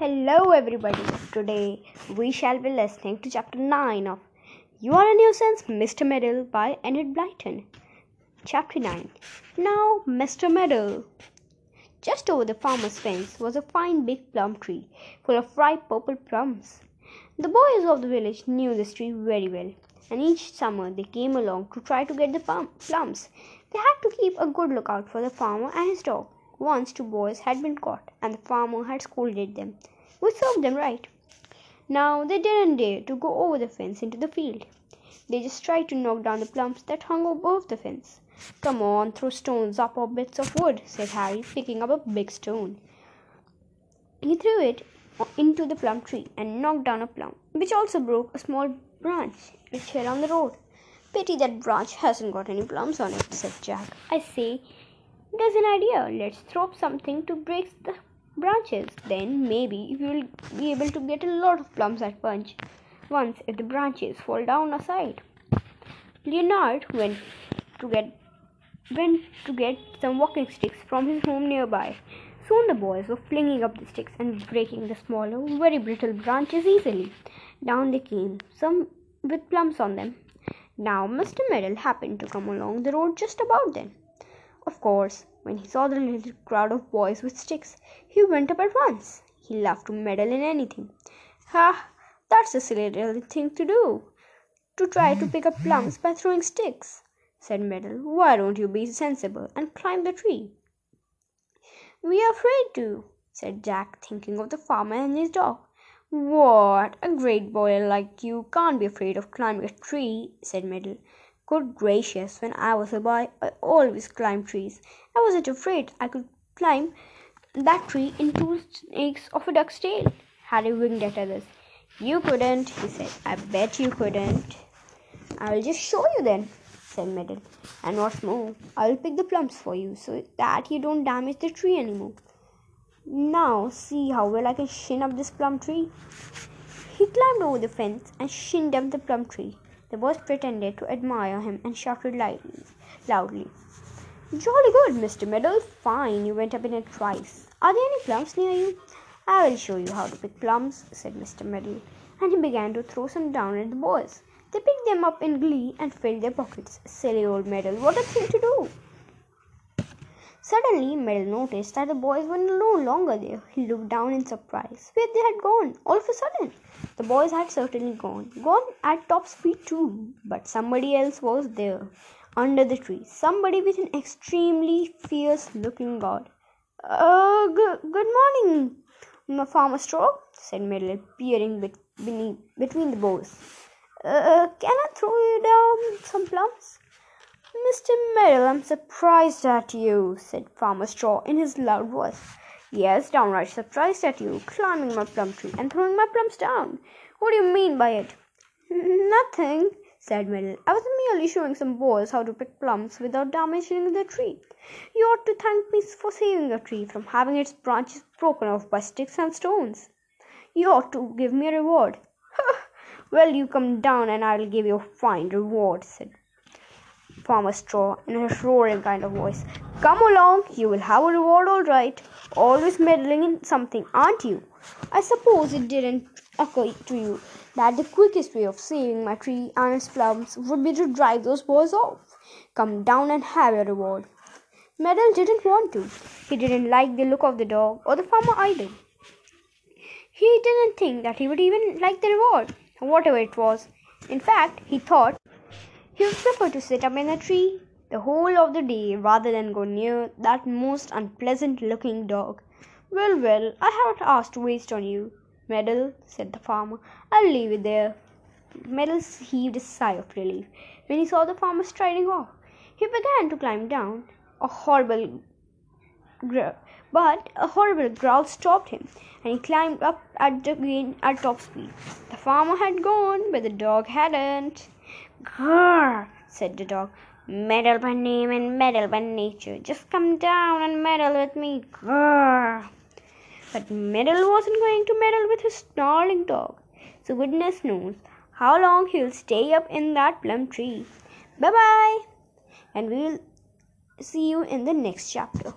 Hello, everybody. Today we shall be listening to chapter 9 of You Are a Nuisance, Mr. Meddle by Enid Blyton. Chapter 9 Now, Mr. Meddle. Just over the farmer's fence was a fine big plum tree full of ripe purple plums. The boys of the village knew this tree very well, and each summer they came along to try to get the plums. They had to keep a good lookout for the farmer and his dog. Once two boys had been caught, and the farmer had scolded them, which served them right. Now they didn't dare to go over the fence into the field. They just tried to knock down the plums that hung above the fence. Come on, throw stones up or bits of wood, said Harry, picking up a big stone. He threw it into the plum tree and knocked down a plum, which also broke a small branch which fell on the road. Pity that branch hasn't got any plums on it, said Jack. I say, there's an idea. Let's throw up something to break the branches. Then maybe we'll be able to get a lot of plums at once. Once if the branches fall down aside. Leonard went to get went to get some walking sticks from his home nearby. Soon the boys were flinging up the sticks and breaking the smaller, very brittle branches easily. Down they came, some with plums on them. Now Mr. Meadow happened to come along the road just about then. Of course, when he saw the little crowd of boys with sticks, he went up at once. He loved to meddle in anything. Ha! That's a silly little thing to do. To try to pick up plums by throwing sticks, said Meddle. Why don't you be sensible and climb the tree? We are afraid to, said Jack, thinking of the farmer and his dog. What? A great boy like you can't be afraid of climbing a tree, said Meddle. Good gracious, when I was a boy, I always climbed trees. I wasn't afraid I could climb that tree in two snakes of a duck's tail. Harry winked at others. You couldn't, he said. I bet you couldn't. I'll just show you then, said Meddle. And what's more, I'll pick the plums for you so that you don't damage the tree anymore. Now see how well I can shin up this plum tree. He climbed over the fence and shinned up the plum tree. The boys pretended to admire him and shouted loudly. Jolly good, Mr. Meddle. Fine, you went up in it twice. Are there any plums near you? I will show you how to pick plums, said Mr. Meddle, and he began to throw some down at the boys. They picked them up in glee and filled their pockets. Silly old Meddle, what a thing to do! Suddenly, Meddle noticed that the boys were no longer there. He looked down in surprise. Where they had gone, all of a sudden. The boys had certainly gone, gone at top speed too, but somebody else was there, under the tree. Somebody with an extremely fierce looking god. Uh, good, good morning, Farmer Straw, said Meddle, peering bet- beneath, between the boughs. Uh, can I throw you down some plums? Mr. Meddle, I'm surprised at you, said Farmer Straw in his loud voice. Yes, downright surprised at you, climbing my plum tree and throwing my plums down. What do you mean by it? Nothing, said Meddle. I was merely showing some boys how to pick plums without damaging the tree. You ought to thank me for saving a tree from having its branches broken off by sticks and stones. You ought to give me a reward. well, you come down and I'll give you a fine reward, said Farmer Straw in a roaring kind of voice. Come along, you will have a reward all right. Always meddling in something, aren't you? I suppose it didn't occur to you that the quickest way of saving my tree and its plums would be to drive those boys off. Come down and have your reward. Meddle didn't want to. He didn't like the look of the dog or the farmer either. He didn't think that he would even like the reward, whatever it was. In fact, he thought he would prefer to sit up in a tree the whole of the day rather than go near that most unpleasant looking dog. Well, well, I haven't asked to waste on you, Meddle, said the farmer. I'll leave it there. Meddle heaved a sigh of relief when he saw the farmer striding off. He began to climb down. A horrible growl, but a horrible growl stopped him, and he climbed up again at top speed. The farmer had gone, but the dog hadn't. Grrr, said the dog. Meddle by name and meddle by nature. Just come down and meddle with me. Grrr. But Meddle wasn't going to meddle with his snarling dog, so goodness knows how long he'll stay up in that plum tree. Bye bye, and we'll see you in the next chapter.